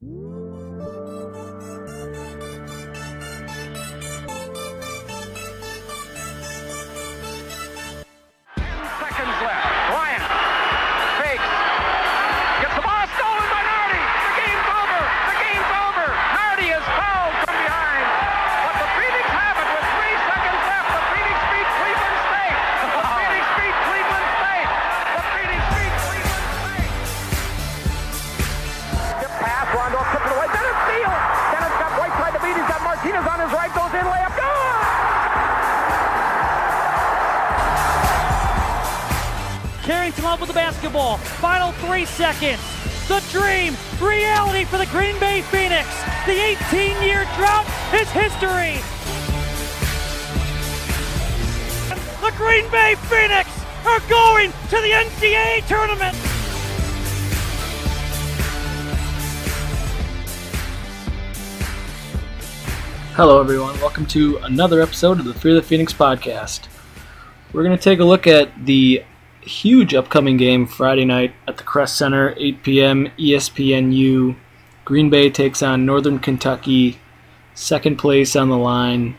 seconds seconds. The dream, reality for the Green Bay Phoenix. The 18 year drought is history. The Green Bay Phoenix are going to the NCAA tournament. Hello, everyone. Welcome to another episode of the Fear the Phoenix podcast. We're going to take a look at the huge upcoming game Friday night Kress Center, 8 p.m. ESPNU. Green Bay takes on Northern Kentucky, second place on the line.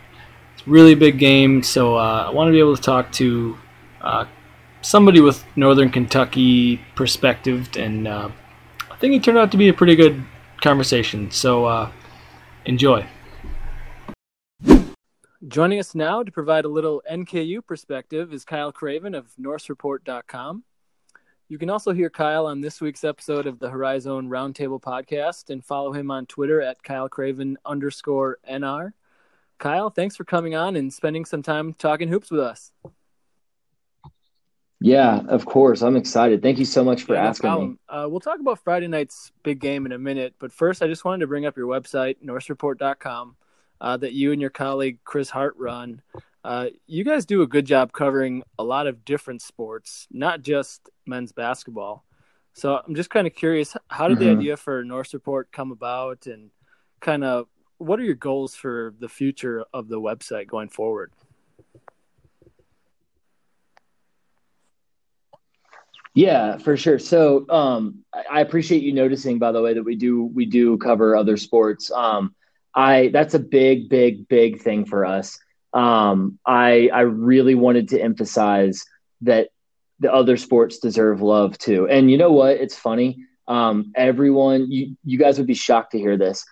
It's a really big game, so uh, I want to be able to talk to uh, somebody with Northern Kentucky perspective, and uh, I think it turned out to be a pretty good conversation. So uh, enjoy. Joining us now to provide a little NKU perspective is Kyle Craven of NorseReport.com. You can also hear Kyle on this week's episode of the Horizon Roundtable podcast and follow him on Twitter at Kyle Craven underscore NR. Kyle, thanks for coming on and spending some time talking hoops with us. Yeah, of course. I'm excited. Thank you so much for Yeah, no asking me. Uh, we'll talk about Friday night's big game in a minute, but first, I just wanted to bring up your website, NorseReport.com, uh, that you and your colleague Chris Hart run. Uh, you guys do a good job covering a lot of different sports, not just men's basketball. So I'm just kind of curious, how did the Mhm. idea for Norse Report come about, and kind of what are your goals for the future of the website going forward? Yeah, for sure. So, um, I I appreciate you noticing, by the way, that we do we do cover other sports. Um, I that's a big, big, big thing for us. Um, I I really wanted to emphasize that the other sports deserve love too. And you know what? It's funny. Um, everyone, you you guys would be shocked to hear this.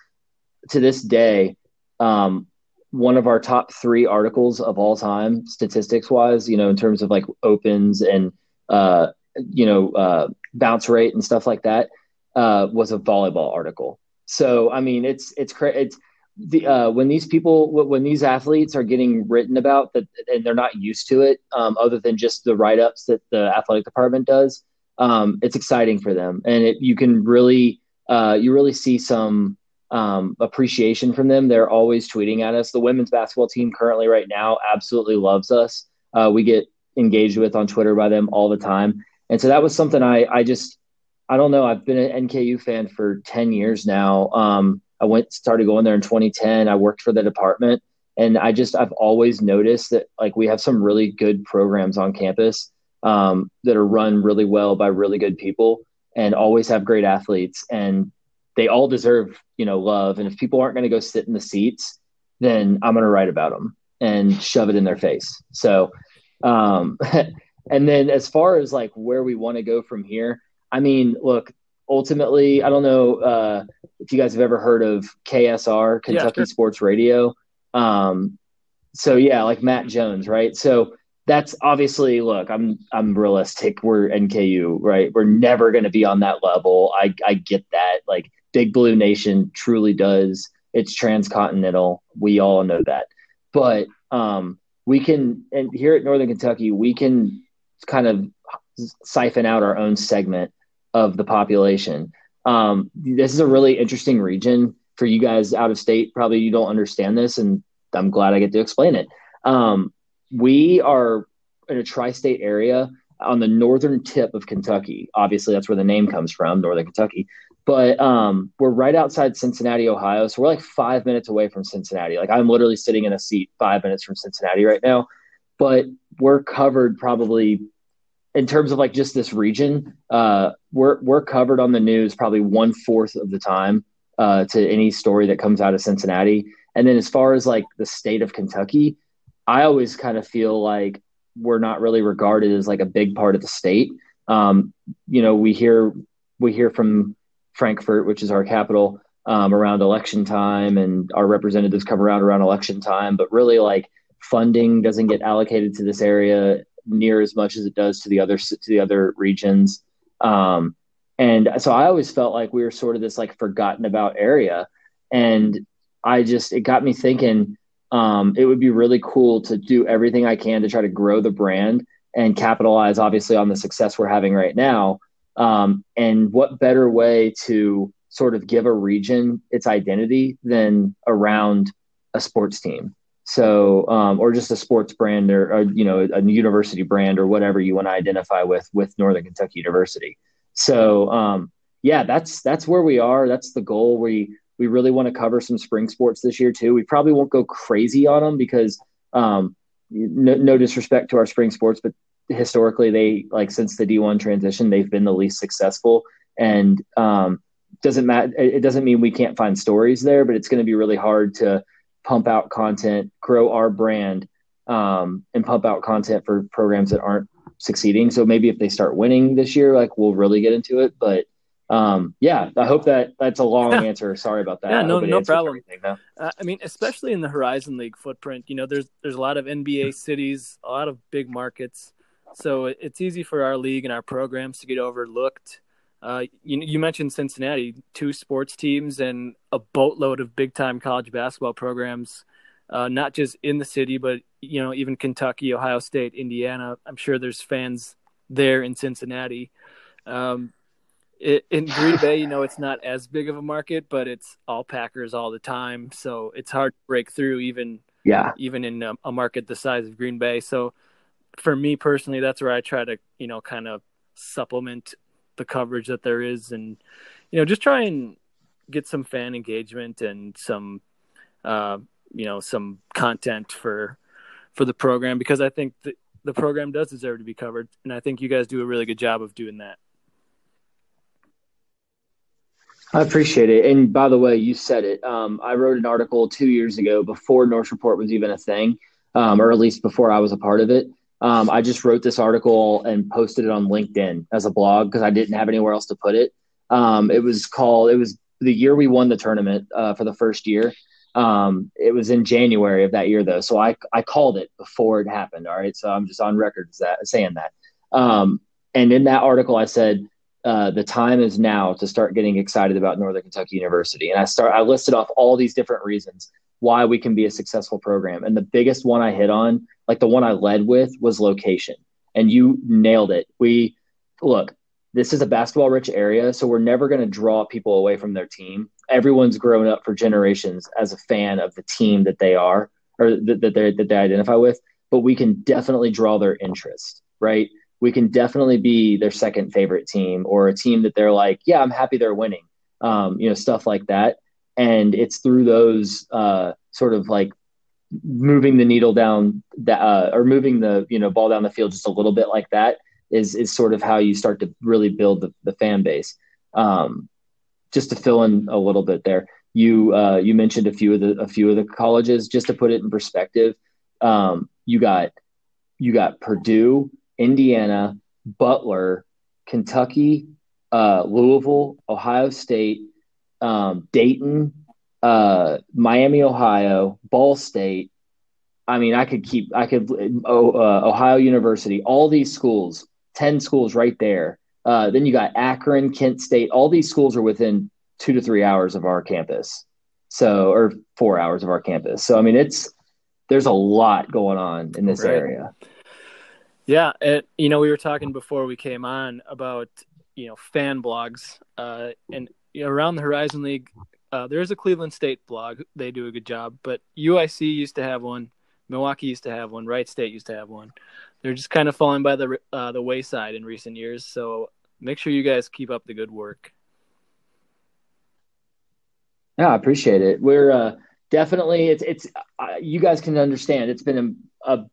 To this day, um, one of our top three articles of all time, statistics wise, you know, in terms of like opens and uh, you know, uh, bounce rate and stuff like that, uh, was a volleyball article. So, I mean, it's, it's, cra- it's the, uh, when these people, when these athletes are getting written about that and they're not used to it, um, other than just the write ups that the athletic department does, um, it's exciting for them. And it, you can really, uh, you really see some, um, appreciation from them. They're always tweeting at us. The women's basketball team currently right now absolutely loves us. Uh, we get engaged with on Twitter by them all the time. And so that was something I, I just, I don't know. I've been an NKU fan for 10 years now. I went, started going there in 2010. I worked for the department and I just, I've always noticed that like we have some really good programs on campus um, that are run really well by really good people and always have great athletes and they all deserve, you know, love. And if people aren't going to go sit in the seats, then I'm going to write about them and shove it in their face. So, um, and then as far as like where we want to go from here, I mean, look, ultimately, I don't know uh, if you guys have ever heard of KSR, Kentucky sure. Sports Radio. Um, so yeah, like Matt Jones, right? So that's obviously look, I'm I'm realistic. We're NKU, right? We're never going to be on that level. I I get that. Like Big Blue Nation truly does. It's transcontinental. We all know that. But um, we can, and here at Northern Kentucky, we can kind of siphon out our own segment of the population. Um, this is a really interesting region for you guys out of state. Probably you don't understand this, and I'm glad I get to explain it. Um, we are in a tri-state area on the northern tip of Kentucky. Obviously, that's where the name comes from, Northern Kentucky. But um, we're right outside Cincinnati, Ohio. So we're like five minutes away from Cincinnati. Like I'm literally sitting in a seat five minutes from Cincinnati right now. But we're covered probably in terms of like just this region. Uh, we're we're covered on the news probably one fourth of the time uh, to any story that comes out of Cincinnati. And then as far as like the state of Kentucky, I always kind of feel like we're not really regarded as like a big part of the state. Um, you know, we hear we hear from Frankfort, which is our capital, um, around election time, and our representatives come around around election time. But really, like funding doesn't get allocated to this area near as much as it does to the other to the other regions. Um, and so I always felt like we were sort of this like forgotten about area. And I just, it got me thinking um, it would be really cool to do everything I can to try to grow the brand and capitalize, obviously, on the success we're having right now. Um, and what better way to sort of give a region its identity than around a sports team? So, um, or just a sports brand or, or, you know, a university brand or whatever you want to identify with with Northern Kentucky University. So um, yeah, that's that's where we are. That's the goal. We we really want to cover some spring sports this year too. We probably won't go crazy on them because um, no, no disrespect to our spring sports, but historically they like since the D1 transition, they've been the least successful. And um, doesn't matter. It doesn't mean we can't find stories there, but it's going to be really hard to pump out content, grow our brand, um, and pump out content for programs that aren't succeeding. So maybe if they start winning this year, like we'll really get into it. But um, yeah, I hope that that's a long yeah. answer. Sorry about that. Yeah, no, no problem. Uh, I mean, especially in the Horizon League footprint, you know, there's there's a lot of NBA cities, a lot of big markets, so it's easy for our league and our programs to get overlooked. Uh, you, you mentioned Cincinnati, two sports teams and a boatload of big time college basketball programs uh, not just in the city, but you know even Kentucky, Ohio State, Indiana. I'm sure there's fans there in Cincinnati. Um, it, in Green Bay, you know, it's not as big of a market, but it's all Packers all the time, so it's hard to break through even yeah even in a, a market the size of Green Bay. So for me personally, that's where I try to you know kind of supplement the coverage that there is, and you know just try and get some fan engagement and some uh, you know some content for for the program because I think the the program does deserve to be covered, and I think you guys do a really good job of doing that. I appreciate it. And by the way, you said it. Um, I wrote an article two years ago before Norse Report was even a thing, um, or at least before I was a part of it. Um, I just wrote this article and posted it on LinkedIn as a blog because I didn't have anywhere else to put it. Um, it was called, it was the year we won the tournament uh, for the first year. Um, it was in January of that year though, so I I called it before it happened. All right, so I'm just on record that saying that. Um, and in that article, I said uh, the time is now to start getting excited about Northern Kentucky University, and I start I listed off all these different reasons why we can be a successful program, and the biggest one I hit on, like the one I led with, was location, and you nailed it. We look this is a basketball rich area, so we're never going to draw people away from their team. Everyone's grown up for generations as a fan of the team that they are or that, that they that they identify with, but we can definitely draw their interest, right? We can definitely be their second favorite team or a team that they're like, yeah, I'm happy they're winning, um, you know, stuff like that. And it's through those uh, sort of like moving the needle down that, uh, or moving the you know ball down the field just a little bit like that is is sort of how you start to really build the, the fan base. Um, just to fill in a little bit there, you uh, you mentioned a few of the a few of the colleges. Just to put it in perspective, um, you got you got Purdue, Indiana, Butler, Kentucky, uh, Louisville, Ohio State, um, Dayton, uh, Miami, Ohio, Ball State. I mean, I could keep, I could, oh, uh, Ohio University, all these schools 10 schools right there. Uh, then you got Akron, Kent State. All these schools are within two to three hours of our campus. So, or four hours of our campus. So, I mean, it's, there's a lot going on in this right. area. Yeah. It, you know, we were talking before we came on about, you know, fan blogs. Uh, and around the Horizon League, uh, there's a Cleveland State blog. They do a good job. But UIC used to have one. Milwaukee used to have one. Wright State used to have one they're just kind of falling by the uh, the wayside in recent years. So make sure you guys keep up the good work. Yeah, I appreciate it. We're uh, definitely it's it's uh, you guys can understand it's been a a,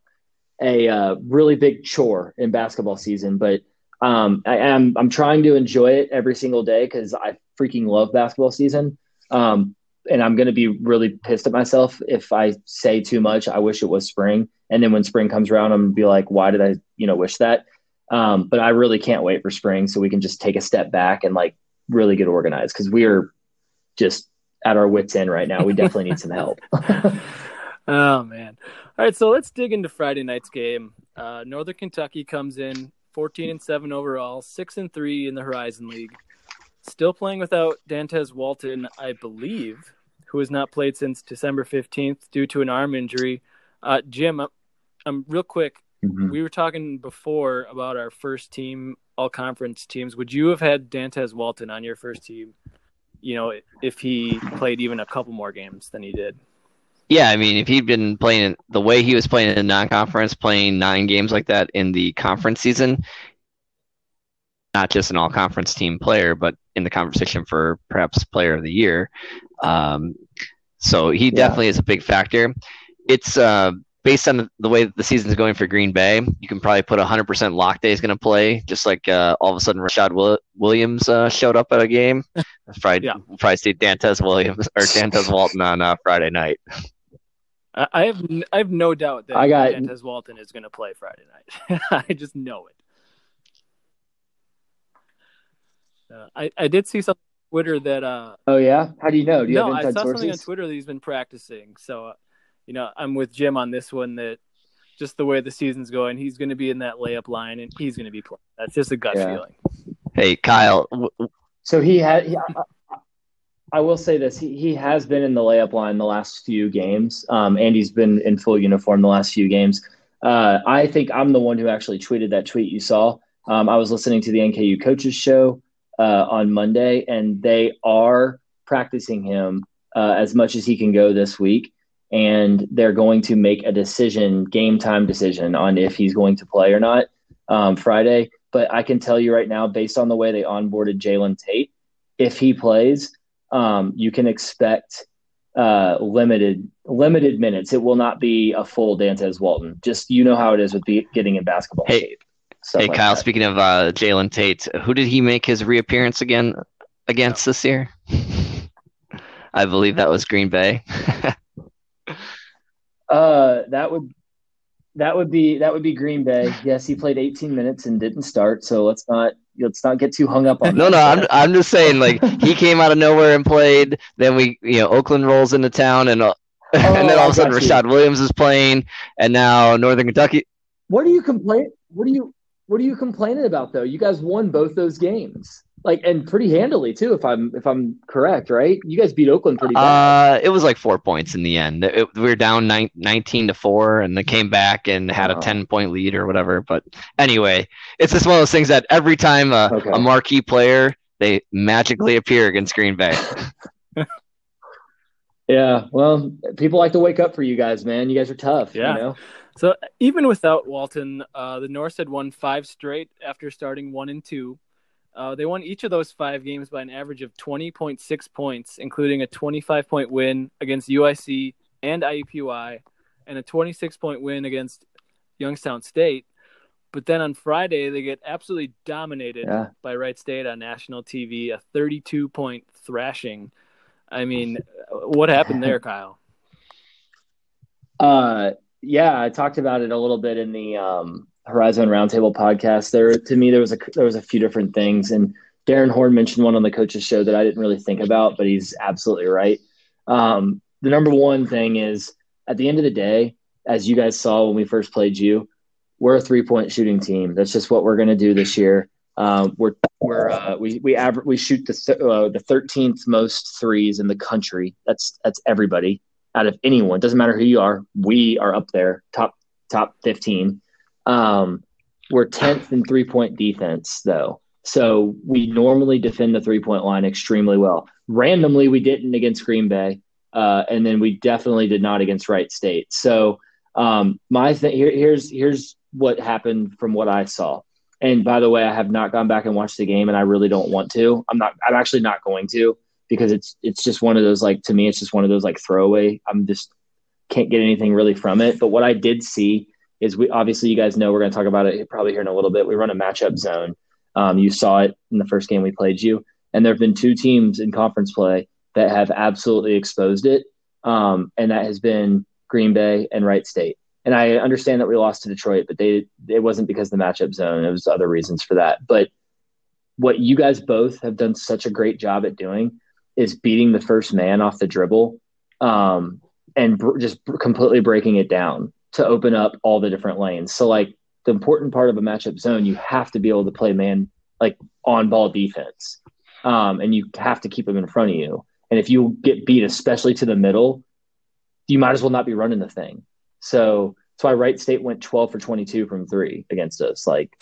a uh, really big chore in basketball season, but um, I am I'm trying to enjoy it every single day because I freaking love basketball season. Um, and I'm going to be really pissed at myself if I say too much. I wish it was spring, and then when spring comes around, I'm gonna be like, why did I, you know, wish that? Um, but I really can't wait for spring so we can just take a step back and like really get organized because we are just at our wits end right now. We definitely need some help. oh man! All right, so let's dig into Friday night's game. Uh, Northern Kentucky comes in 14 and seven overall, six and three in the Horizon League. Still playing without Dantez Walton, I believe, who has not played since December 15th due to an arm injury. Uh, Jim, I'm, I'm real quick. Mm-hmm. We were talking before about our first team, all conference teams. Would you have had Dantez Walton on your first team? You know, if he played even a couple more games than he did. Yeah, I mean, if he'd been playing the way he was playing in the non-conference, playing nine games like that in the conference season, not just an all-conference team player, but in the conversation for perhaps Player of the Year. Um, so he definitely yeah. is a big factor. It's uh, based on the, the way the season's going for Green Bay, you can probably put 100% lock day is going to play, just like uh, all of a sudden Rashad Will- Williams uh, showed up at a game. Friday, yeah. probably see Dantez Williams or Dantez Walton on uh, Friday night. I have I have no doubt that I got, Dantez Walton is going to play Friday night. I just know it. Uh, I I did see something on Twitter that. Uh, oh yeah, how do you know? Do you no, I saw sources? something on Twitter that he's been practicing. So, uh, you know, I'm with Jim on this one. That just the way the season's going, he's going to be in that layup line, and he's going to be playing. That's just a gut yeah. feeling. Hey, Kyle. So he had. He, I, I will say this: he he has been in the layup line the last few games. Um, Andy's been in full uniform the last few games. Uh, I think I'm the one who actually tweeted that tweet you saw. Um, I was listening to the NKU coaches show uh, on Monday, and they are practicing him uh, as much as he can go this week. And they're going to make a decision, game time decision, on if he's going to play or not um, Friday. But I can tell you right now, based on the way they onboarded Jalen Tate, if he plays, um, you can expect uh, limited limited minutes. It will not be a full Dantez Walton. Just you know how it is with be, getting in basketball hey, shape. Hey, like Kyle. That. Speaking of uh, Jalen Tate, who did he make his reappearance again against this year? I believe that was Green Bay. uh, that would that would be that would be Green Bay. Yes, he played 18 minutes and didn't start. So let's not let's not get too hung up on. no, no, I'm I'm just saying like he came out of nowhere and played. Then we you know Oakland rolls into town and. Uh, oh, and then all of a sudden, Rashad Williams is playing, and now Northern Kentucky. What do you complain? What do you what are you complaining about though? You guys won both those games. Like and pretty handily too, if I'm if I'm correct, right? You guys beat Oakland pretty bad. Uh, it was like four points in the end. It, we were down nine, 19 to four, and they came back and had a ten point lead or whatever. But anyway, it's just one of those things that every time a, okay. a marquee player they magically appear against Green Bay. yeah, well, people like to wake up for you guys, man. You guys are tough. Yeah. You know? So even without Walton, uh, the Norse had won five straight after starting one and two. Uh, they won each of those five games by an average of 20.6 points, including a 25 point win against UIC and IUPUI, and a 26 point win against Youngstown State. But then on Friday, they get absolutely dominated yeah. by Wright State on national TV, a 32 point thrashing. I mean, what happened there, Kyle? Uh, yeah, I talked about it a little bit in the um, Horizon Roundtable podcast. There, to me, there was a there was a few different things, and Darrin Horn mentioned one on the coaches show that I didn't really think about, but he's absolutely right. Um, the number one thing is at the end of the day, as you guys saw when we first played you, we're a three point shooting team. That's just what we're going to do this year. Um, we're we're uh, we we aver- we shoot the uh, the thirteenth most threes in the country. That's that's everybody out of anyone. Doesn't matter who you are. We are up there, top top fifteen. Um, we're tenth in three point defense, though. So we normally defend the three point line extremely well. Randomly, we didn't against Green Bay, uh, and then we definitely did not against Wright State. So um, my th- here, here's here's what happened from what I saw. And by the way, I have not gone back and watched the game, and I really don't want to. I'm not. I'm actually not going to because it's it's just one of those like to me it's just one of those like throwaway. I'm just can't get anything really from it. But what I did see is we obviously you guys know we're going to talk about it probably here in a little bit. We run a matchup zone. Um, you saw it in the first game we played you, and there have been two teams in conference play that have absolutely exposed it, um, and that has been Green Bay and Wright State. And I understand that we lost to Detroit, but they it wasn't because the matchup zone. It was other reasons for that. But what you guys both have done such a great job at doing is beating the first man off the dribble um, and br- just completely breaking it down to open up all the different lanes. So like the important part of a matchup zone, you have to be able to play man like on ball defense, um, and you have to keep them in front of you. And if you get beat, especially to the middle, you might as well not be running the thing. So that's why Wright State went 12 for 22 from three against us. Like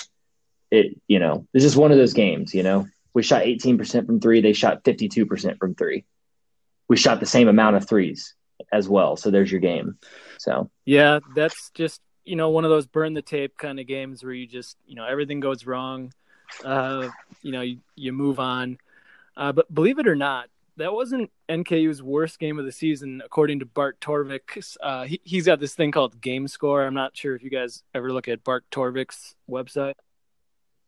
it, you know, it's just one of those games, you know, we shot 18% from three. They shot 52% from three. We shot the same amount of threes as well. So there's your game. So, yeah, that's just, you know, one of those burn the tape kind of games where you just, you know, everything goes wrong. Uh, you know, you, you move on. Uh, but believe it or not, that wasn't NKU's worst game of the season, according to Bart Torvik. Uh, he, has got this thing called Game Score. I'm not sure if you guys ever look at Bart Torvik's website.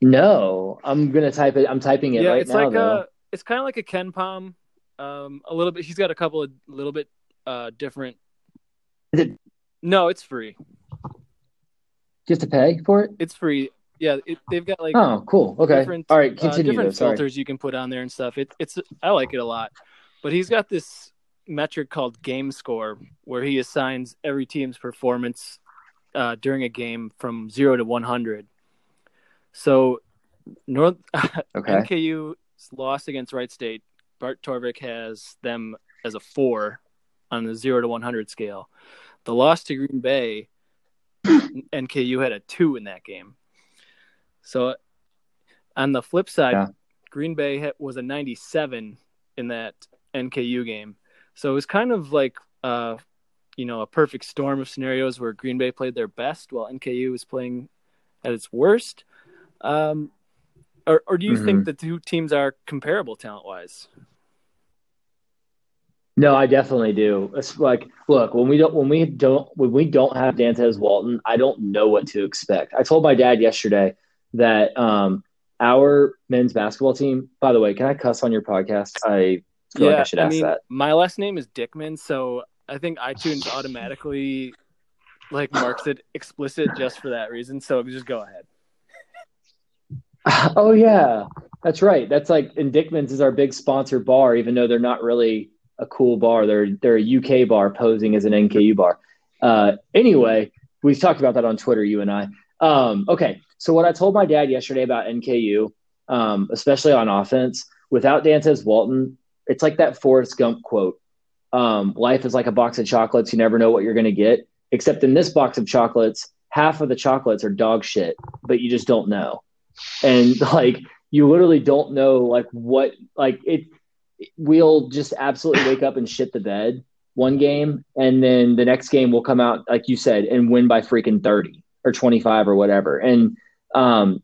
No, I'm gonna type it. I'm typing it yeah, right it's now. like though. a, it's kind of like a KenPom, um, a little bit. He's got a couple of little bit uh, different. Is it No, it's free. just to pay for it? It's free. Yeah, it, they've got like Oh, cool. Okay. different, All right, uh, different though. Filters you can put on there and stuff. It, it's I like it a lot, but he's got this metric called game score where he assigns every team's performance uh, during a game from zero to one hundred. So, North Okay. NKU's loss against Wright State, Bart Torvik has them as a four on the zero to one hundred scale. The loss to Green Bay, NKU had a two in that game. So, on the flip side, Yeah. Green Bay was a 97 in that NKU game. So it was kind of like, uh, you know, a perfect storm of scenarios where Green Bay played their best while NKU was playing at its worst. Um, or, or do you Mm-hmm. think the two teams are comparable talent wise? No, I definitely do. It's like, look, when we don't, when we don't, when we don't have Dantez Walton, I don't know what to expect. I told my dad yesterday that um, our men's basketball team. By the way, can I cuss on your podcast? I feel like I should ask mean, that. my last name is Dickman, so I think iTunes automatically like marks it explicit just for that reason. So just go ahead. Oh yeah, that's right. That's like and Dickman's is our big sponsor bar, even though they're not really a cool bar. They're they're a UK bar posing as an NKU bar. Uh, anyway, we've talked about that on Twitter, you and I. Um, okay, so what I told my dad yesterday about NKU, um, especially on offense, without Dantez Walton, it's like that Forrest Gump quote. Um, life is like a box of chocolates. You never know what you're going to get. Except in this box of chocolates, half of the chocolates are dog shit, but you just don't know and like you literally don't know like what like it we'll just absolutely wake up and shit the bed one game and then the next game we'll come out like you said and win by freaking 30 or 25 or whatever. And um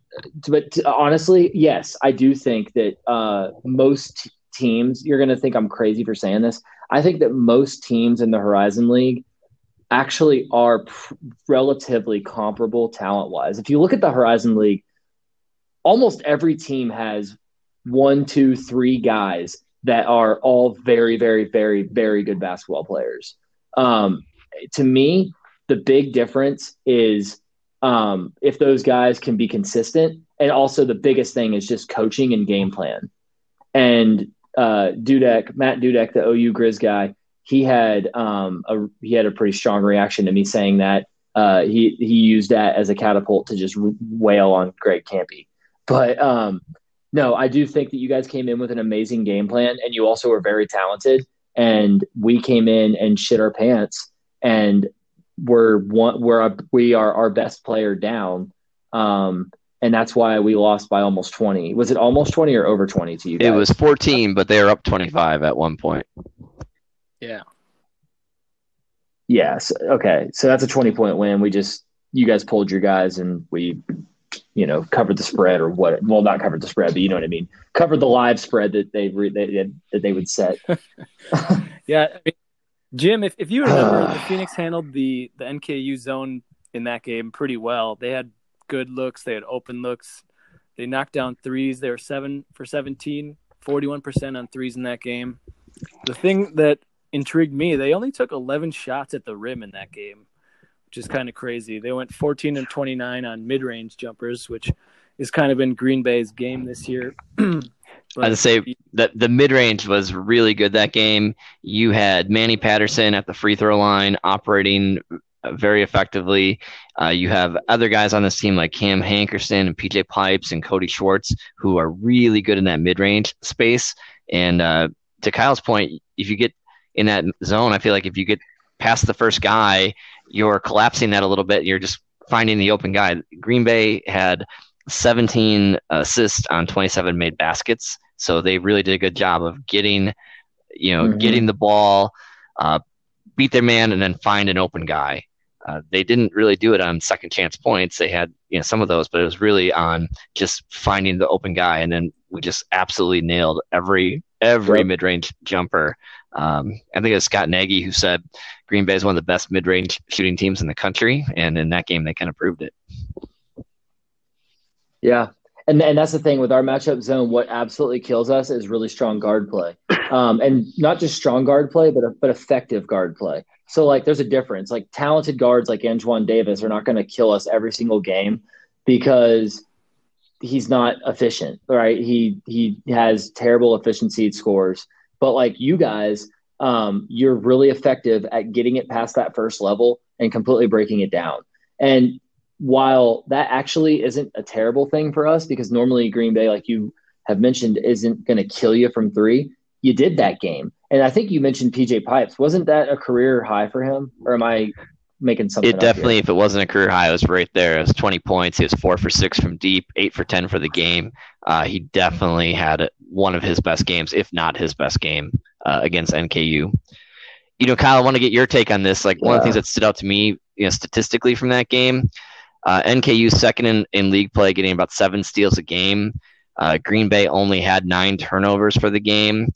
but honestly yes i do think that uh most teams you're going to think i'm crazy for saying this i think that most teams in the horizon league actually are pr- relatively comparable talent wise if you look at the horizon league almost every team has one, two, three guys that are all very, very, very, very good basketball players. Um, to me, the big difference is um, if those guys can be consistent, and also the biggest thing is just coaching and game plan. And uh, Dudek, Matt Dudek, the OU Grizz guy, he had um, a he had a pretty strong reaction to me saying that uh, he he used that as a catapult to just wail on Greg Kampe. But um, no, I do think that you guys came in with an amazing game plan, and you also were very talented. And we came in and shit our pants, and we're one, we're a, we are our best player down, um, and that's why we lost by almost twenty. Was it almost twenty or over twenty to you? Guys? It was 14, but they were up 25 at one point. Yeah. Yes. Okay. So that's a 20 point win. We just, you guys pulled your guys and we, you know, covered the spread or what? Well, not covered the spread, but you know what I mean. Covered the live spread that they, re, they that they would set. Yeah. I mean, Jim, if, if you remember, the Phoenix handled the, the NKU zone in that game pretty well. They had good looks, they had open looks. They knocked down threes. They were seven for 17, 41% on threes in that game. the thing that intrigued me, they only took 11 shots at the rim in that game, which is kind of crazy. They went 14 and 29 on mid-range jumpers, which is kind of been Green Bay's game this year. I'd say that the mid range was really good that game. You had Manny Patterson at the free throw line operating very effectively. Uh, you have other guys on this team like Cam Hankerson and PJ Pipes and Cody Schwartz who are really good in that mid range space. And uh, to Kyle's point, if you get in that zone, I feel like if you get past the first guy, you're collapsing that a little bit. You're just finding the open guy. Green Bay had 17 assists on 27 made baskets. So they really did a good job of getting, you know, mm-hmm. getting the ball, uh, beat their man, and then find an open guy. Uh, they didn't really do it on second chance points. They had, you know, some of those, but it was really on just finding the open guy, and then we just absolutely nailed every every yep. mid range jumper. Um, I think it's Scott Nagy who said Green Bay is one of the best mid range shooting teams in the country, and in that game they kind of proved it. Yeah. And, and that's the thing with our matchup zone. What absolutely kills us is really strong guard play, um, and not just strong guard play, but but effective guard play. So like, there's a difference. Like talented guards like Antoine Davis are not going to kill us every single game because he's not efficient, right? He he has terrible efficiency scores. But like you guys, um, you're really effective at getting it past that first level and completely breaking it down. And while that actually isn't a terrible thing for us because normally Green Bay, like you have mentioned, isn't going to kill you from three, you did that game. And I think you mentioned PJ Pipes. Wasn't that a career high for him? Or am I making something? It definitely, if it wasn't a career high, it was right there. It was 20 points. He was four for six from deep, eight for 10 for the game. Uh, he definitely had one of his best games, if not his best game, uh, against NKU. You know, Kyle, I want to get your take on this. Like, one of the things that stood out to me, you know, statistically from that game uh, NKU second in, in league play, getting about seven steals a game. Uh, Green Bay only had nine turnovers for the game.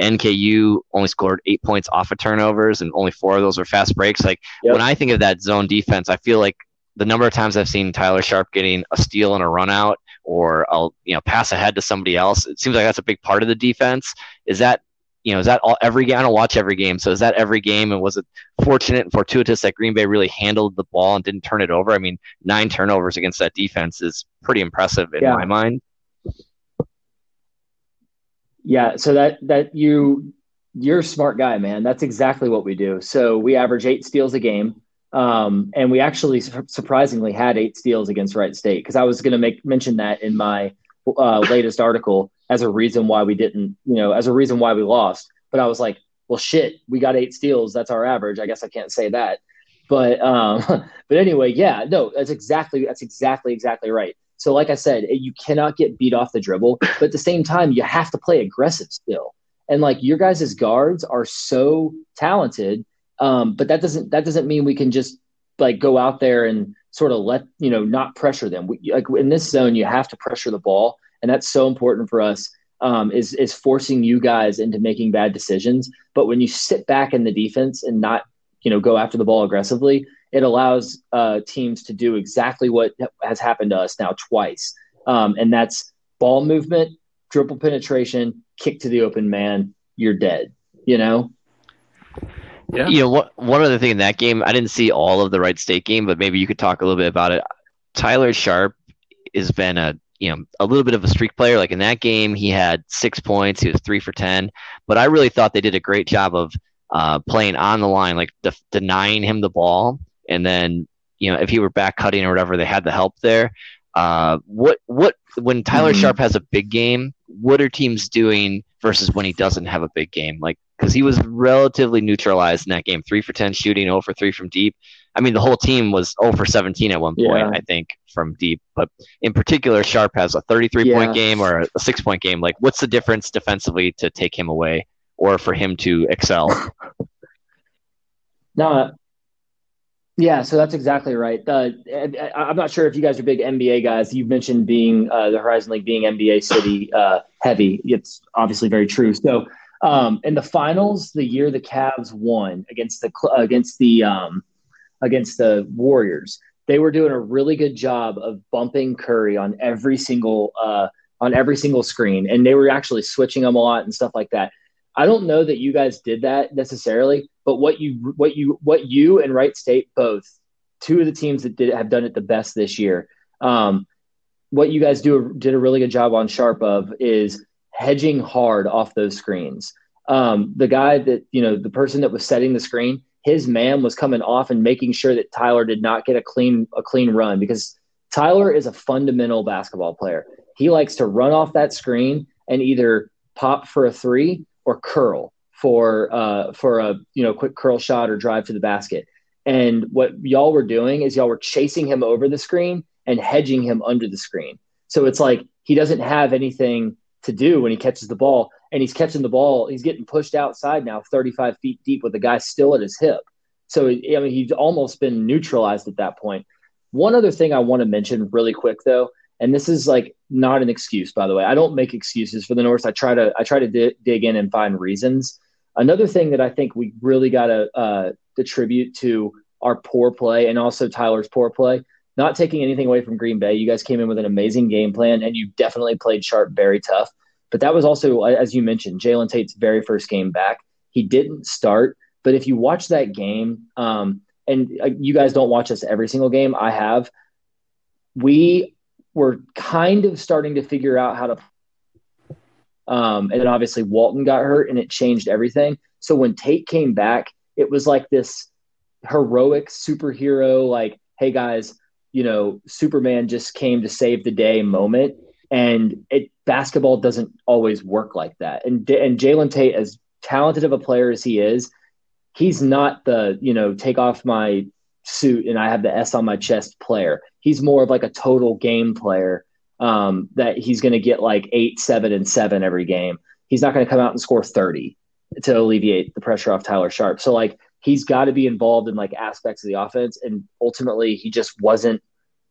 NKU only scored eight points off of turnovers, and only four of those were fast breaks. Like yep. when I think of that zone defense, I feel like the number of times I've seen Tyler Sharp getting a steal and a run out, or I'll you know pass ahead to somebody else. It seems like that's a big part of the defense. Is that you know, is that all every game? I don't watch every game, so is that every game? And was it fortunate and fortuitous that Green Bay really handled the ball and didn't turn it over? I mean, nine turnovers against that defense is pretty impressive in yeah. my mind. Yeah, so that that you you're a smart guy, man. That's exactly what we do. So we average eight steals a game, um, and we actually surprisingly had eight steals against Wright State because I was going to make mention that in my uh, latest article as a reason why we didn't, you know, as a reason why we lost. But I was like, well, shit, we got eight steals. That's our average. I guess I can't say that. But um, but anyway, yeah, no, that's exactly that's exactly exactly right. So like I said, you cannot get beat off the dribble, but at the same time, you have to play aggressive still. And like your guys' guards are so talented, um, but that doesn't that doesn't mean we can just like go out there and sort of let you know not pressure them. We, like in this zone, you have to pressure the ball and that's so important for us. Um, is is forcing you guys into making bad decisions. But when you sit back in the defense and not, you know, go after the ball aggressively, it allows uh, teams to do exactly what has happened to us now twice, um, and that's ball movement, dribble penetration, kick to the open man. You're dead. You know. Yeah. You know what? One other thing in that game, I didn't see all of the Wright State game, but maybe you could talk a little bit about it. Tyler Sharp has been a you know a little bit of a streak player. Like in that game, he had six points. He was three for ten. But I really thought they did a great job of uh, playing on the line, like de- denying him the ball, and then you know if he were back cutting or whatever, they had the help there. Uh, what what when Tyler mm-hmm. Sharpe has a big game, what are teams doing versus when he doesn't have a big game? Like because he was relatively neutralized in that game, three for ten shooting, 0 for three from deep. I mean, the whole team was 0 for 17 at one point, yeah. I think, from deep. But in particular, Sharp has a 33 yeah. point game or a six point game. Like, what's the difference defensively to take him away or for him to excel? no, yeah, so that's exactly right. Uh, I'm not sure if you guys are big NBA guys. You've mentioned being uh, the Horizon League being NBA city uh, heavy. It's obviously very true. So um, in the finals, the year the Cavs won against the against the um, against the Warriors, they were doing a really good job of bumping Curry on every single uh, on every single screen, and they were actually switching them a lot and stuff like that. I don't know that you guys did that necessarily, but what you what you what you and Wright State both, two of the teams that did have done it the best this year. Um, what you guys do did a really good job on Sharp of is hedging hard off those screens. Um, the guy that you know, the person that was setting the screen, his man was coming off and making sure that Tyler did not get a clean a clean run because Tyler is a fundamental basketball player. He likes to run off that screen and either pop for a three or curl for uh, for a you know quick curl shot or drive to the basket. And what y'all were doing is y'all were chasing him over the screen and hedging him under the screen. So it's like he doesn't have anything to do when he catches the ball and he's catching the ball. He's getting pushed outside now, 35 feet deep with the guy still at his hip. So, I mean, he's almost been neutralized at that point. One other thing I want to mention really quick, though, and this is like not an excuse, by the way. I don't make excuses for the Norse. I try to I try to di- dig in and find reasons. Another thing that I think we really got to uh, attribute to our poor play and also Tyler's poor play. Not taking anything away from Green Bay, you guys came in with an amazing game plan, and you definitely played sharp, very tough. But that was also, as you mentioned, Jalen Tate's very first game back. He didn't start, but if you watch that game, um, and uh, you guys don't watch us every single game, I have. We were kind of starting to figure out how to. Um, and then obviously Walton got hurt, and it changed everything. So when Tate came back, it was like this heroic superhero, like, "Hey guys, you know, Superman just came to save the day" moment and it basketball doesn't always work like that. And and Jalen Tate, as talented of a player as he is, he's not the you know take off my suit and I have the S on my chest player. He's more of like a total game player. Um, that he's going to get like eight, seven, and seven every game. He's not going to come out and score thirty to alleviate the pressure off Tyler Sharp. So like he's got to be involved in like aspects of the offense, and ultimately he just wasn't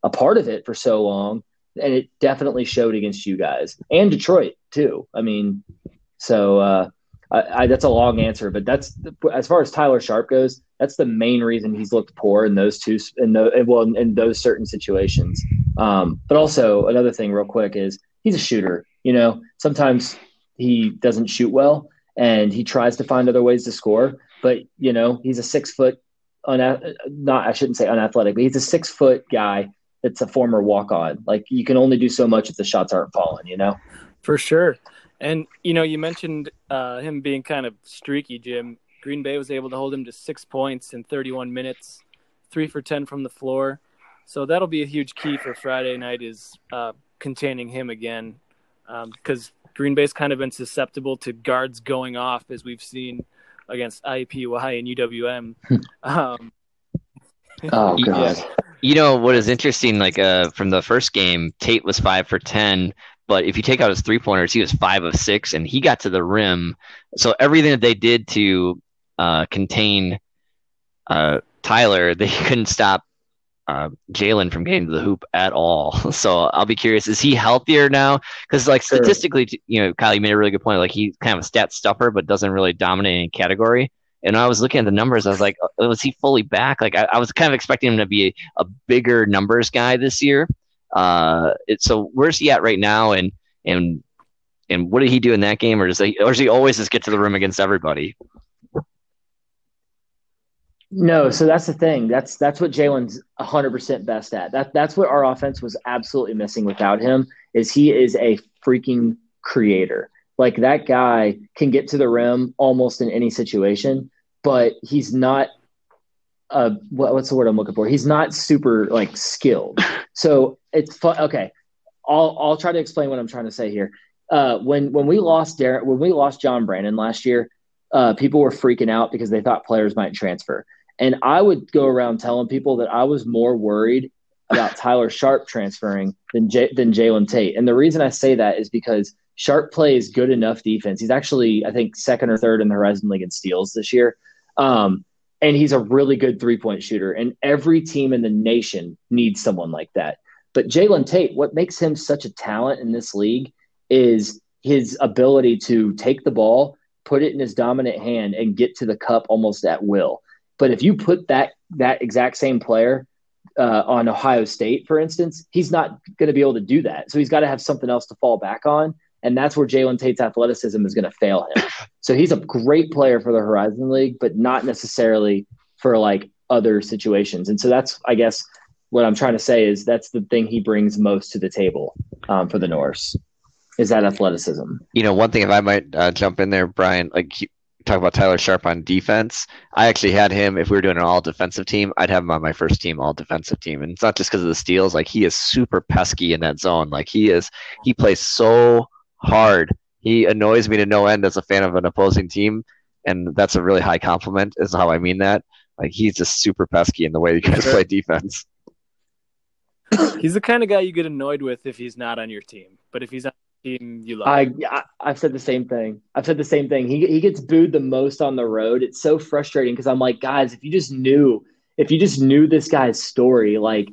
a part of it for so long and it definitely showed against you guys and Detroit too. I mean, so uh, I, I, that's a long answer, but that's as far as Tyler Sharp goes. That's the main reason he's looked poor in those two in the well in those certain situations. Um, but also another thing, real quick, is he's a shooter. You know, sometimes he doesn't shoot well, and he tries to find other ways to score. But you know, he's a six foot, una- not I shouldn't say unathletic, but he's a six foot guy it's a former walk on. Like you can only do so much if the shots aren't falling, you know? For sure. And, you know, you mentioned uh, him being kind of streaky, Jim. Green Bay was able to hold him to six points in 31 minutes, three for 10 from the floor. So that'll be a huge key for Friday night is uh, containing him again. Because um, Green Bay's kind of been susceptible to guards going off, as we've seen against IUPUI and UWM. um, oh, God. You know what is interesting? Like uh, from the first game, Tate was five for ten, but if you take out his three pointers, he was five of six, and he got to the rim. So everything that they did to uh, contain uh, Tyler, they couldn't stop uh, Jalen from getting to the hoop at all. So I'll be curious: is he healthier now? Because like sure. statistically, you know, Kyle, you made a really good point. Like he's kind of a stat stuffer, but doesn't really dominate any category. And I was looking at the numbers, I was like, oh, was he fully back? Like I, I was kind of expecting him to be a, bigger numbers guy this year. Uh, it, so where's he at right now? And and and what did he do in that game, or does he or does he always just get to the room against everybody? No, so that's the thing. That's that's what Jalen's 100% best at. That that's what our offense was absolutely missing without him. Is he is a freaking creator. Like that guy can get to the rim almost in any situation, but he's not uh what, what's the word I'm looking for? He's not super like skilled. So it's fun. Okay, I'll I'll try to explain what I'm trying to say here. Uh, when when we lost Darren, when we lost John Brandon last year, uh, people were freaking out because they thought players might transfer. And I would go around telling people that I was more worried about Tyler Sharp transferring than J- than Jalen Tate. And the reason I say that is because Sharp plays good enough defense. He's actually, I think, second or third in the Horizon League in steals this year. Um, and he's a really good three point shooter. And every team in the nation needs someone like that. But Jalen Tate, what makes him such a talent in this league is his ability to take the ball, put it in his dominant hand, and get to the cup almost at will. But if you put that that exact same player uh, on Ohio State, for instance, he's not going to be able to do that. So he's got to have something else to fall back on And that's where Jalen Tate's athleticism is going to fail him. So he's a great player for the Horizon League, but not necessarily for like other situations. And so that's, I guess, what I'm trying to say is that's the thing he brings most to the table um, for the Norse is that athleticism. You know, one thing if I might uh, jump in there, Brian, like talk about Tyler Sharp on defense. I actually had him if we were doing an all defensive team, I'd have him on my first team all defensive team. And it's not just because of the steals, like he is super pesky in that zone. Like he is he plays so hard. He annoys me to no end as a fan of an opposing team. And that's a really high compliment, is how I mean that. Like he's just super pesky in the way you guys play defense. He's the kind of guy you get annoyed with if he's not on your team. But if he's on team you love. I, I I've said the same thing. I've said the same thing. He he gets booed the most on the road. It's so frustrating because I'm like, guys, if you just knew, if you just knew this guy's story, like,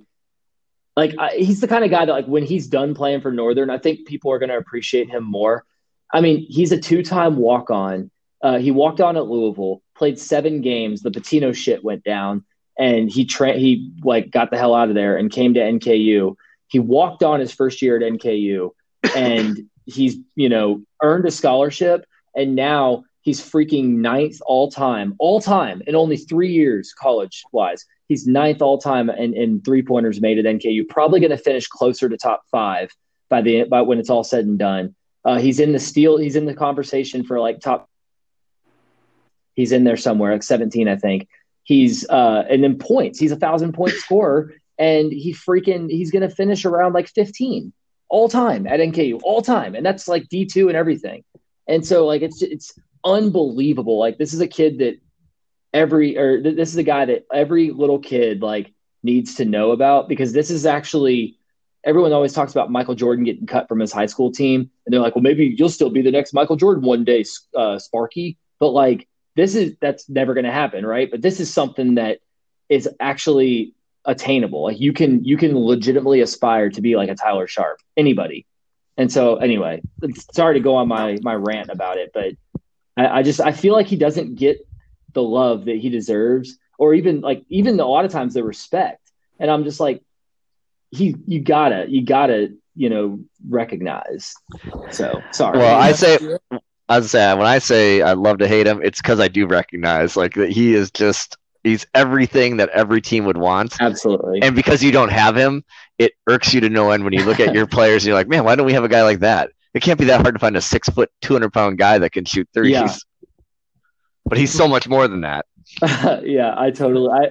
like I, he's the kind of guy that like when he's done playing for Northern, I think people are going to appreciate him more. I mean, he's a two-time walk-on. Uh, he walked on at Louisville, played seven games. The Pitino shit went down, and he tra- he like got the hell out of there and came to NKU. He walked on his first year at NKU and he's you know earned a scholarship, and now he's freaking ninth all time, all time in only three years college wise. He's ninth all time in, in three pointers made at NKU. Probably going to finish closer to top five by the by when it's all said and done. Uh, he's in the steel. He's in the conversation for like top. He's in there somewhere, like 17, I think. He's uh, and then points. He's a thousand point scorer, and he freaking he's going to finish around like 15 all time at NKU, all time, and that's like D two and everything. And so like it's it's unbelievable. Like this is a kid that every or th- this is a guy that every little kid like needs to know about because this is actually everyone always talks about Michael Jordan getting cut from his high school team, and they're like, well, maybe you'll still be the next Michael Jordan one day, uh, Sparky. But like this is that's never going to happen, right? But this is something that is actually attainable. Like you can you can legitimately aspire to be like a Tyler Sharpe, anybody. And so anyway, sorry to go on my my rant about it, but I, I just I feel like he doesn't get the love that he deserves, or even like even a lot of times the respect. And I'm just like, he you gotta you gotta you know recognize. So sorry. Well, I say. I was say when I say I love to hate him, it's because I do recognize like that he is just He's everything that every team would want. Absolutely. And because you don't have him, it irks you to no end when you look at your players and you're like, man, why don't we have a guy like that? It can't be that hard to find a six foot, 200 pound guy that can shoot threes. Yeah. But he's so much more than that. yeah, I totally. I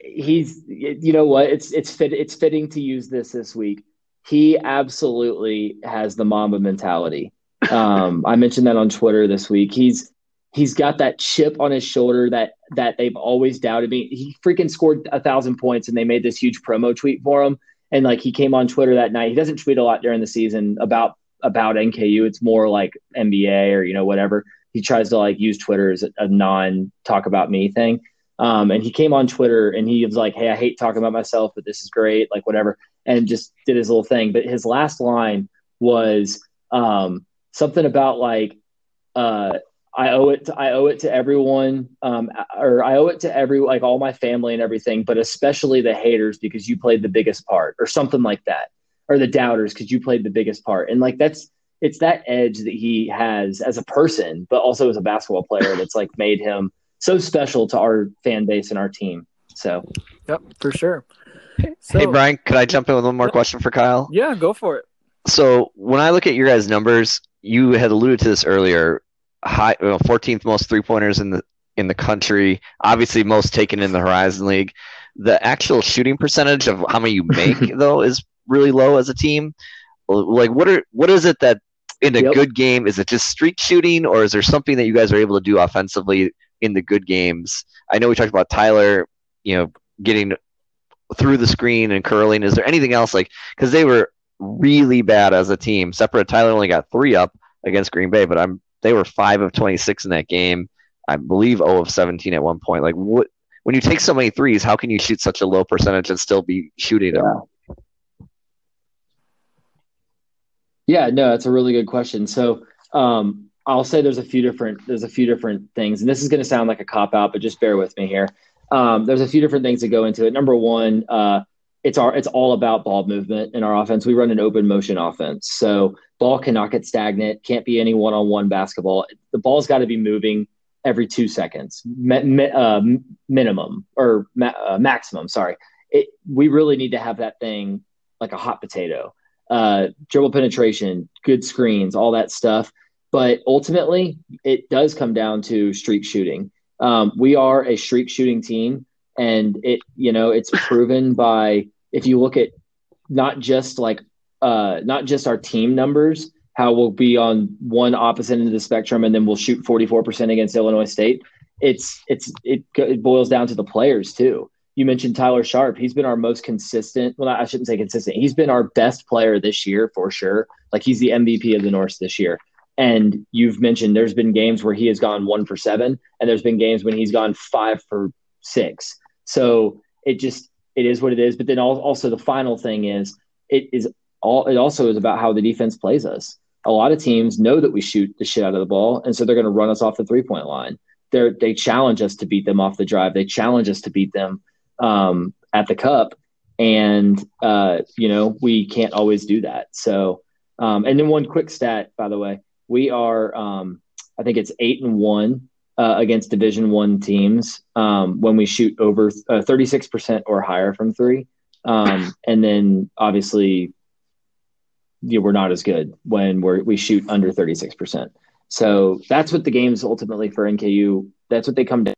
he's you know what it's it's fit it's fitting to use this this week. He absolutely has the Mamba mentality. Um, I mentioned that on Twitter this week. He's he's got that chip on his shoulder that that they've always doubted me. He freaking scored a thousand points and they made this huge promo tweet for him. And like he came on Twitter that night. He doesn't tweet a lot during the season about about NKU. It's more like NBA or you know whatever. He tries to like use Twitter as a, non talk about me thing. Um, and he came on Twitter and he was like, "Hey, I hate talking about myself, but this is great, like whatever," and just did his little thing. But his last line was um, something about like uh, I owe it to I owe it to everyone, um, or I owe it to every like all my family and everything, but especially the haters because you played the biggest part, or something like that, or the doubters because you played the biggest part, and like that's it's that edge that he has as a person, but also as a basketball player that's like made him so special to our fan base and our team. So, yep, for sure. So, hey Brian, could I jump in with one more question for Kyle? Yeah, go for it. So when I look at your guys' numbers, you had alluded to this earlier high, you know, 14th most three pointers in the in the country. Obviously, most taken in the Horizon League. The actual shooting percentage of how many you make though is really low as a team. Like, what are what is it that in a yep. good game is it just streak shooting, or is there something that you guys are able to do offensively in the good games? I know we talked about Tyler, you know, getting through the screen and curling. Is there anything else like because they were really bad as a team? Separate Tyler only got three up against Green Bay, but I'm they were five of 26 in that game. I believe 0 of 17 at one point. Like what? When you take so many threes, how can you shoot such a low percentage and still be shooting them? Yeah, no, that's a really good question. So um, I'll say there's a few different there's a few different things, and this is going to sound like a cop out, but just bear with me here. Um, there's a few different things that go into it. Number one, uh, it's our it's all about ball movement in our offense. We run an open motion offense, so ball cannot get stagnant. Can't be any one on one basketball. The ball's got to be moving every two seconds, me, me, uh, minimum or ma- uh, maximum. Sorry, it, we really need to have that thing like a hot potato. Uh, dribble penetration, good screens, all that stuff. But ultimately, it does come down to streak shooting. Um, we are a streak shooting team, and it you know it's proven by if you look at not just like uh, not just our team numbers, how we'll be on one opposite end of the spectrum, and then we'll shoot forty four percent against Illinois State. It's it's it, it boils down to the players too you mentioned Tyler Sharpe. He's been our most consistent. Well, I shouldn't say consistent. He's been our best player this year for sure. Like he's the MVP of the North this year. And you've mentioned there's been games where he has gone one for seven, and there's been games when he's gone five for six. So it just it is what it is. But then also the final thing is it is all it also is about how the defense plays us. A lot of teams know that we shoot the shit out of the ball, and so they're going to run us off the three point line. They they challenge us to beat them off the drive. They challenge us to beat them um, at the cup, and uh, you know we can't always do that. So, um, and then one quick stat, by the way, we are um, I think it's eight and one uh, against Division One teams um, when we shoot over uh, thirty six percent or higher from three, um, and then obviously. Yeah, we're not as good when we're we shoot under 36%. So that's what the game's ultimately for NKU. That's what they come down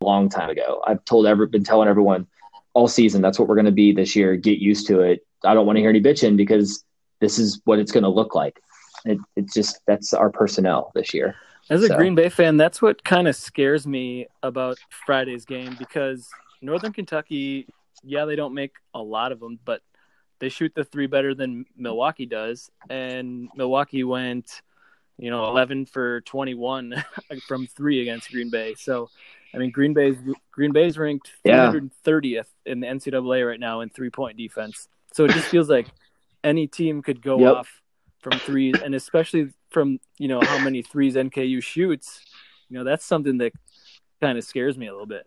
long time ago. I've told ever been telling everyone all season that's what we're going to be this year. Get used to it. I don't want to hear any bitching because this is what it's going to look like. It, it's just that's our personnel this year. As a so. Green Bay fan, that's what kind of scares me about Friday's game because Northern Kentucky, yeah, they don't make a lot of them, but they shoot the three better than Milwaukee does, and Milwaukee went, you know, eleven for twenty-one from three against Green Bay. So I mean, Green Bay's Green Bay's ranked 330th yeah. in the NCAA right now in three point defense. So it just feels like any team could go yep. off from threes, and especially from you know how many threes NKU shoots. You know, that's something that kind of scares me a little bit.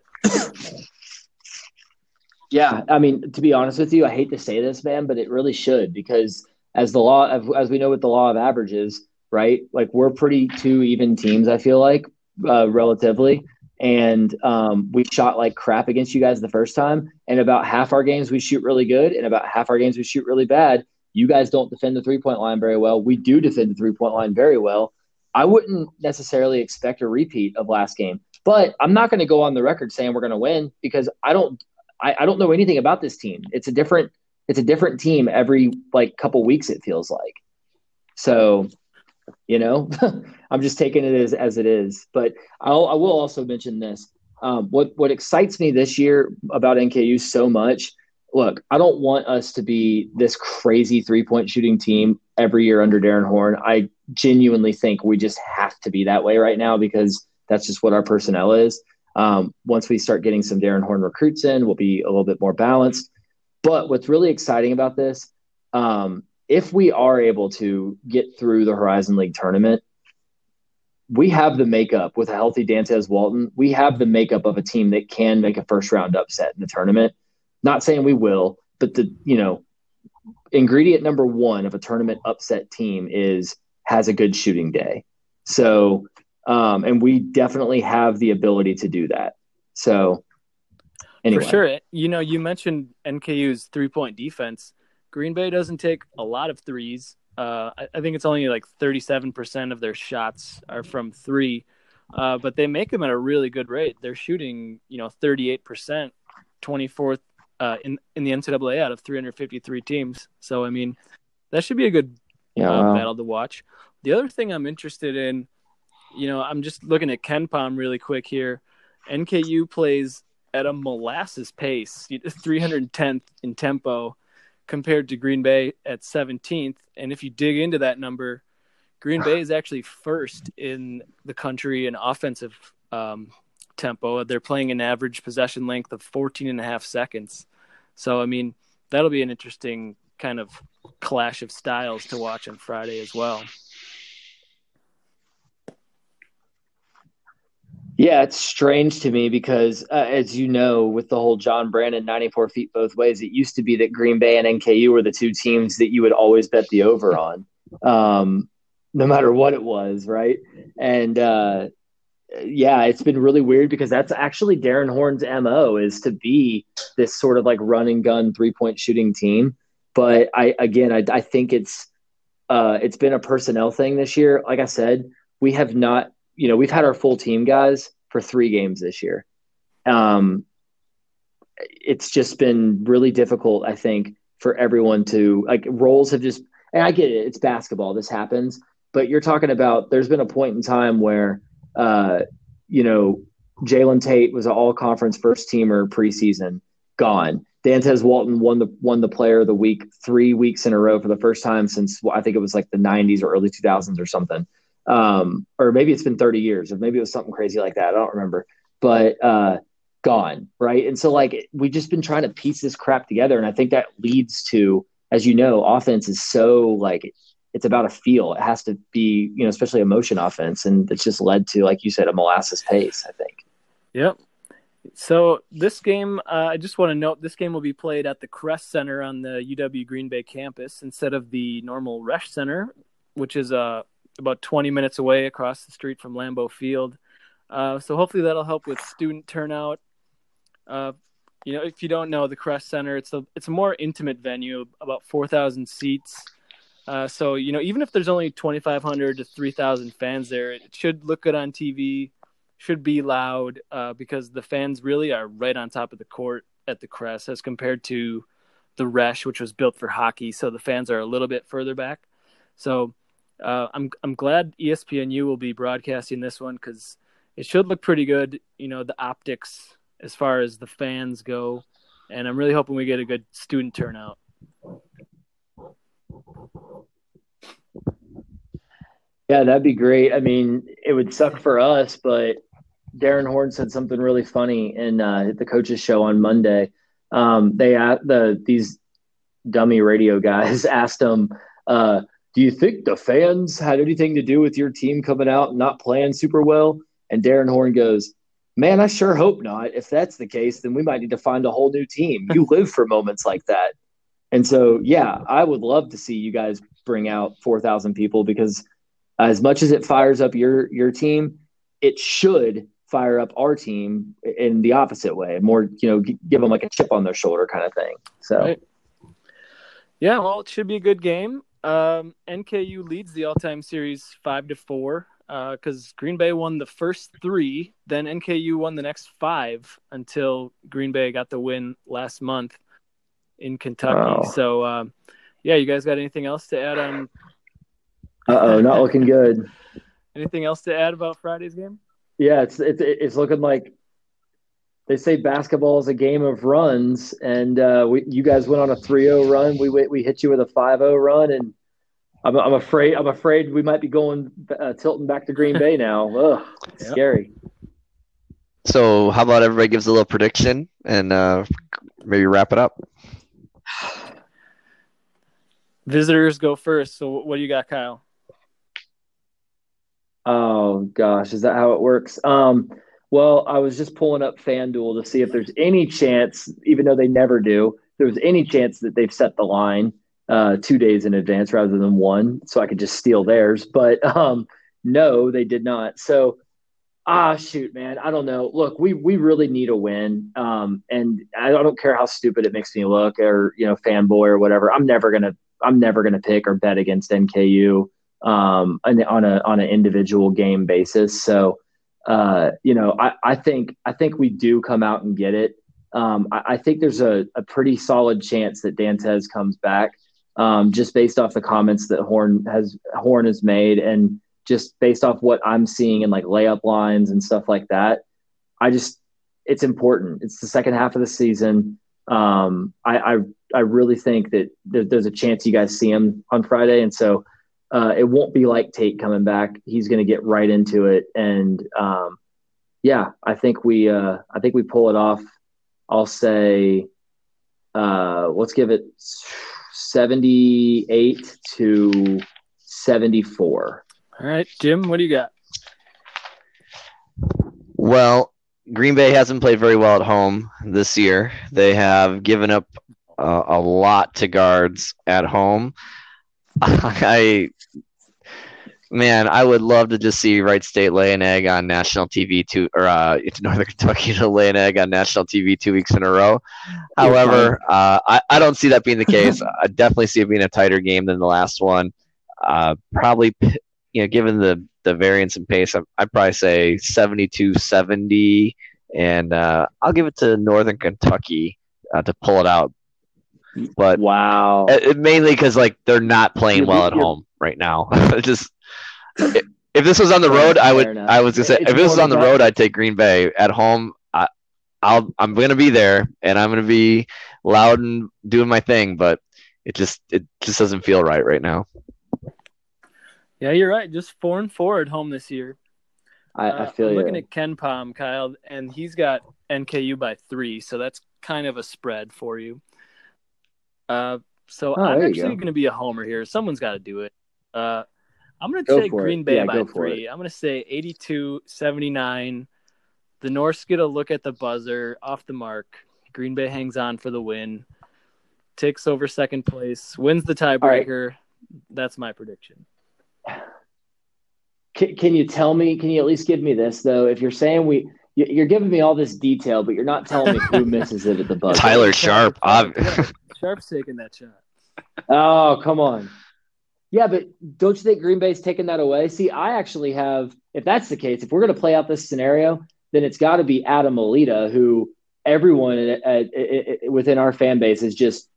Yeah, I mean, to be honest with you, I hate to say this, man, but it really should because as the law, as we know, what the law of averages, right? Like we're pretty two even teams. I feel like uh, relatively and um, we shot like crap against you guys the first time. And about half our games we shoot really good, and about half our games we shoot really bad. You guys don't defend the three point line very well. We do defend the three point line very well. I wouldn't necessarily expect a repeat of last game, but I'm not going to go on the record saying we're going to win because I don't. I, I don't know anything about this team. It's a different. It's a different team every like couple weeks. It feels like. So you know i'm just taking it as, as it is but I'll, i will also mention this um, what what excites me this year about nku so much look i don't want us to be this crazy three point shooting team every year under Darrin Horn i genuinely think we just have to be that way right now because that's just what our personnel is um, once we start getting some Darrin Horn recruits in we'll be a little bit more balanced but what's really exciting about this um, if we are able to get through the Horizon League tournament, we have the makeup with a healthy Dantez Walton. We have the makeup of a team that can make a first round upset in the tournament. Not saying we will, but the you know ingredient number one of a tournament upset team is has a good shooting day. So, um, and we definitely have the ability to do that. So, anyway. for sure, you know, you mentioned NKU's three point defense. Green Bay doesn't take a lot of threes. Uh, I, I, think it's only like 37% of their shots are from three, uh, but they make them at a really good rate. They're shooting, you know, 38%, 24th uh, in in the NCAA out of 353 teams. So I mean, that should be a good yeah, uh, wow. battle to watch. The other thing I'm interested in, you know, I'm just looking at KenPom really quick here. NKU plays at a molasses pace, 310th in tempo compared to Green Bay at 17th. And if you dig into that number, Green Bay is actually first in the country in offensive um, tempo. They're playing an average possession length of 14 and a half seconds. So, I mean, that'll be an interesting kind of clash of styles to watch on Friday as well. Yeah, it's strange to me because, uh, as you know, with the whole John Brandon 94 feet both ways, it used to be that Green Bay and NKU were the two teams that you would always bet the over on, um, no matter what it was, right? And uh, yeah, it's been really weird because that's actually Darrin Horn's MO is to be this sort of like run and gun three point shooting team. But I, again, I, I think it's, uh, it's been a personnel thing this year. Like I said, we have not you know, we've had our full team guys for three games this year. Um, it's just been really difficult, I think, for everyone to like roles have just. And I get it; it's basketball. This happens, but you're talking about. There's been a point in time where, uh, you know, Jalen Tate was an All Conference first teamer preseason, gone. Dantez Walton won the won the Player of the Week three weeks in a row for the first time since I think it was like the '90s or early 2000s or something um, or maybe it's been 30 years, or maybe it was something crazy like that. I don't remember, but uh, gone, right? And so, like, we've just been trying to piece this crap together, and I think that leads to, as you know, offense is so like it's about a feel. It has to be, you know, especially a motion offense, and it's just led to, like you said, a molasses pace. I think. Yep. So this game, uh, I just want to note this game will be played at the Kress Center on the UW Green Bay campus instead of the normal Resch Center, which is a about 20 minutes away across the street from Lambeau Field. Uh, so hopefully that'll help with student turnout. Uh, you know, if you don't know the Kress Center, it's a it's a more intimate venue, about 4,000 seats. Uh, so you know, even if there's only 2,500 to 3,000 fans there, it should look good on TV. Should be loud uh, because the fans really are right on top of the court at the Kress as compared to the Resch, which was built for hockey. So the fans are a little bit further back. So uh, I'm I'm glad ESPNU will be broadcasting this one because it should look pretty good. You know, the optics as far as the fans go, and I'm really hoping we get a good student turnout. Yeah, that'd be great. I mean, it would suck for us, but Darrin Horn said something really funny in uh, the coaches show on Monday. Um, they the these dummy radio guys asked him. Uh, do you think the fans had anything to do with your team coming out and not playing super well? And Darrin Horn goes, Man, I sure hope not. If that's the case, then we might need to find a whole new team. You live for moments like that. And so, yeah, I would love to see you guys bring out 4,000 people because as much as it fires up your your team, it should fire up our team in the opposite way, more, you know, give them like a chip on their shoulder kind of thing. So, right. yeah, well, it should be a good game. Um, NKU leads the all-time series five to four because uh, Green Bay won the first three, then NKU won the next five until Green Bay got the win last month in Kentucky. Wow. So, um, yeah, you guys got anything else to add on? Uh oh, not looking good. anything else to add about Friday's game? Yeah, it's it's it's looking like they say basketball is a game of runs, and uh, we, you guys went on a 3-0 run. We we hit you with a 5-0 run, and I'm, I'm afraid I'm afraid we might be going uh, tilting back to Green Bay now. Ugh, yep. scary. So, how about everybody gives a little prediction and uh, maybe wrap it up? Visitors go first. So, what do you got, Kyle? Oh gosh, is that how it works? Um, well, I was just pulling up FanDuel to see if there's any chance, even though they never do, there was any chance that they've set the line uh, two days in advance rather than one, so I could just steal theirs. But um, no, they did not. So, ah, shoot, man, I don't know. Look, we we really need a win, um, and I don't care how stupid it makes me look, or you know, fanboy or whatever. I'm never gonna I'm never gonna pick or bet against NKU um, on a on an individual game basis. So uh, you know, I, I think I think we do come out and get it. Um, I, I, think there's a, a, pretty solid chance that Dantez comes back, um, just based off the comments that Horn has Horn has made, and just based off what I'm seeing in like layup lines and stuff like that. I just it's important. It's the second half of the season. Um, I, I I really think that there's a chance you guys see him on Friday, and so uh, it won't be like Tate coming back. He's going to get right into it, and um, yeah, I think we uh, I think we pull it off. I'll say, uh, let's give it seventy-eight to seventy-four. All right, Jim, what do you got? Well, Green Bay hasn't played very well at home this year. They have given up uh, a lot to guards at home. I man, I would love to just see Wright State lay an egg on national TV two or uh, Northern Kentucky to lay an egg on national TV two weeks in a row. However, uh, I, I don't see that being the case. I definitely see it being a tighter game than the last one. Uh, probably, you know, given the the variance in pace, I'd probably say 72-70, and uh, I'll give it to Northern Kentucky uh, to pull it out. But wow, it, mainly because like they're not playing well at home right now. just if this was on the road, I would. I was gonna say if this was on the road, I'd take Green Bay. At home, I, I'll. I'm gonna be there, and I'm gonna be loud and doing my thing. But it just it just doesn't feel right right now. Yeah, you're right. Just four and four at home this year. I, I uh, feel uh, you. Looking at KenPom, Kyle, and he's got NKU by three, so that's kind of a spread for you. Uh, so oh, I'm actually going to be a homer here. Someone's got to do it. Uh, I'm going to take Green it. Bay yeah, by three. It. I'm going to say 82 79. The Norse get a look at the buzzer off the mark. Green Bay hangs on for the win, takes over second place, wins the tiebreaker. Right. That's my prediction. Can, can you tell me? Can you at least give me this though? If you're saying we, you're giving me all this detail, but you're not telling me who misses it at the buzzer. Tyler Sharpe. Sharpe's taking that shot. Oh come on. Yeah, but don't you think Green Bay's taking that away? See, I actually have, if that's the case, if we're going to play out this scenario, then it's got to be Adham Eleeda, who everyone at, at, at, within our fan base is just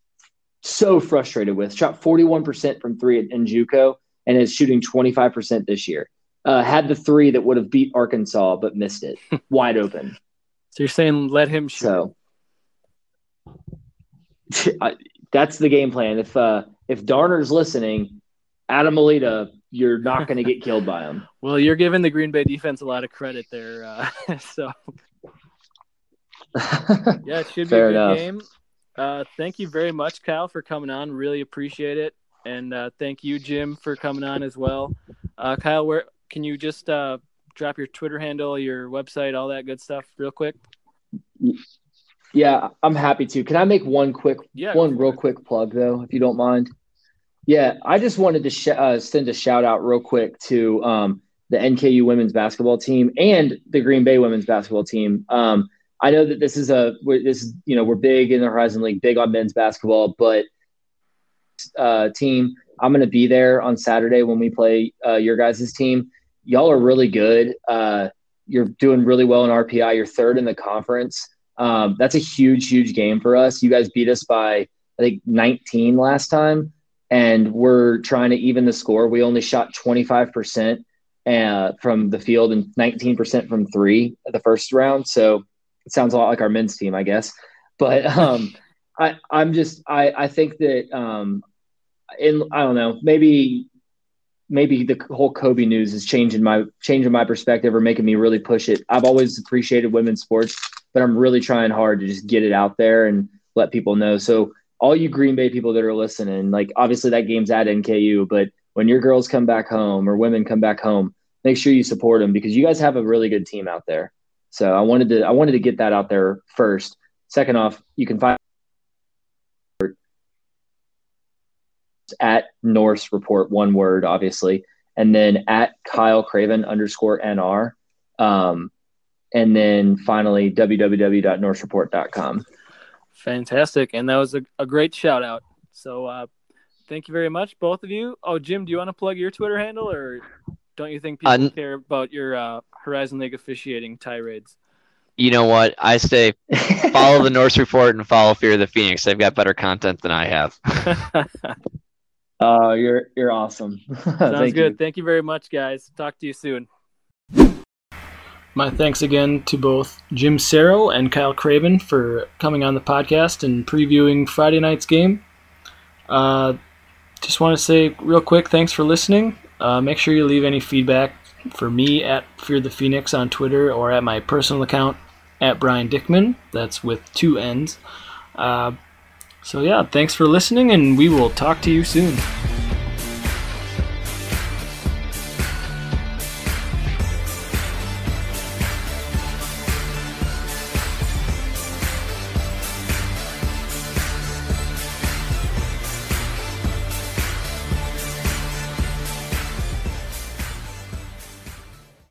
so frustrated with. Shot 41% from three in JUCO and is shooting 25% this year. Uh, had the three that would have beat Arkansas, but missed it wide open. So you're saying let him shoot? So I, that's the game plan. If uh, if Darner's listening, Adham Eleeda, you're not going to get killed by him. Well, you're giving the Green Bay defense a lot of credit there. Uh, so, yeah, it should be a good enough. game. Uh, thank you very much, Kyle, for coming on. Really appreciate it, and uh, thank you, Jim, for coming on as well. Uh, Kyle, where can you just uh, drop your Twitter handle, your website, all that good stuff, real quick? Yeah, I'm happy to. Can I make one quick, yeah, one real quick plug though, if you don't mind? Yeah, I just wanted to sh- uh, send a shout out real quick to um, the NKU women's basketball team and the Green Bay women's basketball team. Um, I know that this is a this is you know we're big in the Horizon League, big on men's basketball, but uh, team, I'm going to be there on Saturday when we play uh, your guys' team. Y'all are really good. Uh, you're doing really well in RPI. You're third in the conference. Um, that's a huge, huge game for us. You guys beat us by I think 19 last time and we're trying to even the score. We only shot 25% uh, from the field and 19% from three the first round. So it sounds a lot like our men's team, I guess. But um, I, I'm just, I, I think that, um, in, I don't know, maybe, maybe the whole Kobe news is changing my, changing my perspective or making me really push it. I've always appreciated women's sports, but I'm really trying hard to just get it out there and let people know. So all you Green Bay people that are listening, like obviously that game's at NKU, but when your girls come back home or women come back home, make sure you support them because you guys have a really good team out there. So I wanted to I wanted to get that out there first. Second off, you can find at Norse report one word, obviously, and then at Kyle Craven underscore NR. Um, and then finally www.norsereport.com. Fantastic. And that was a, a great shout out. So uh, thank you very much, both of you. Oh, Jim, do you want to plug your Twitter handle or don't you think people uh, care about your uh, Horizon League officiating tirades? You know what? I say follow the Norse Report and follow Fear of the Phoenix. They've got better content than I have. Oh, uh, you're you're awesome. Sounds Thank good. You. Thank you very much, guys. Talk to you soon. My thanks again to both Jim Cerro and Kyle Craven for coming on the podcast and previewing Friday night's game. Uh, just want to say real quick, thanks for listening. Uh, make sure you leave any feedback for me at Fear the Phoenix on Twitter or at my personal account at Brian Dickman. That's with two N's. Uh, so yeah, thanks for listening, and we will talk to you soon.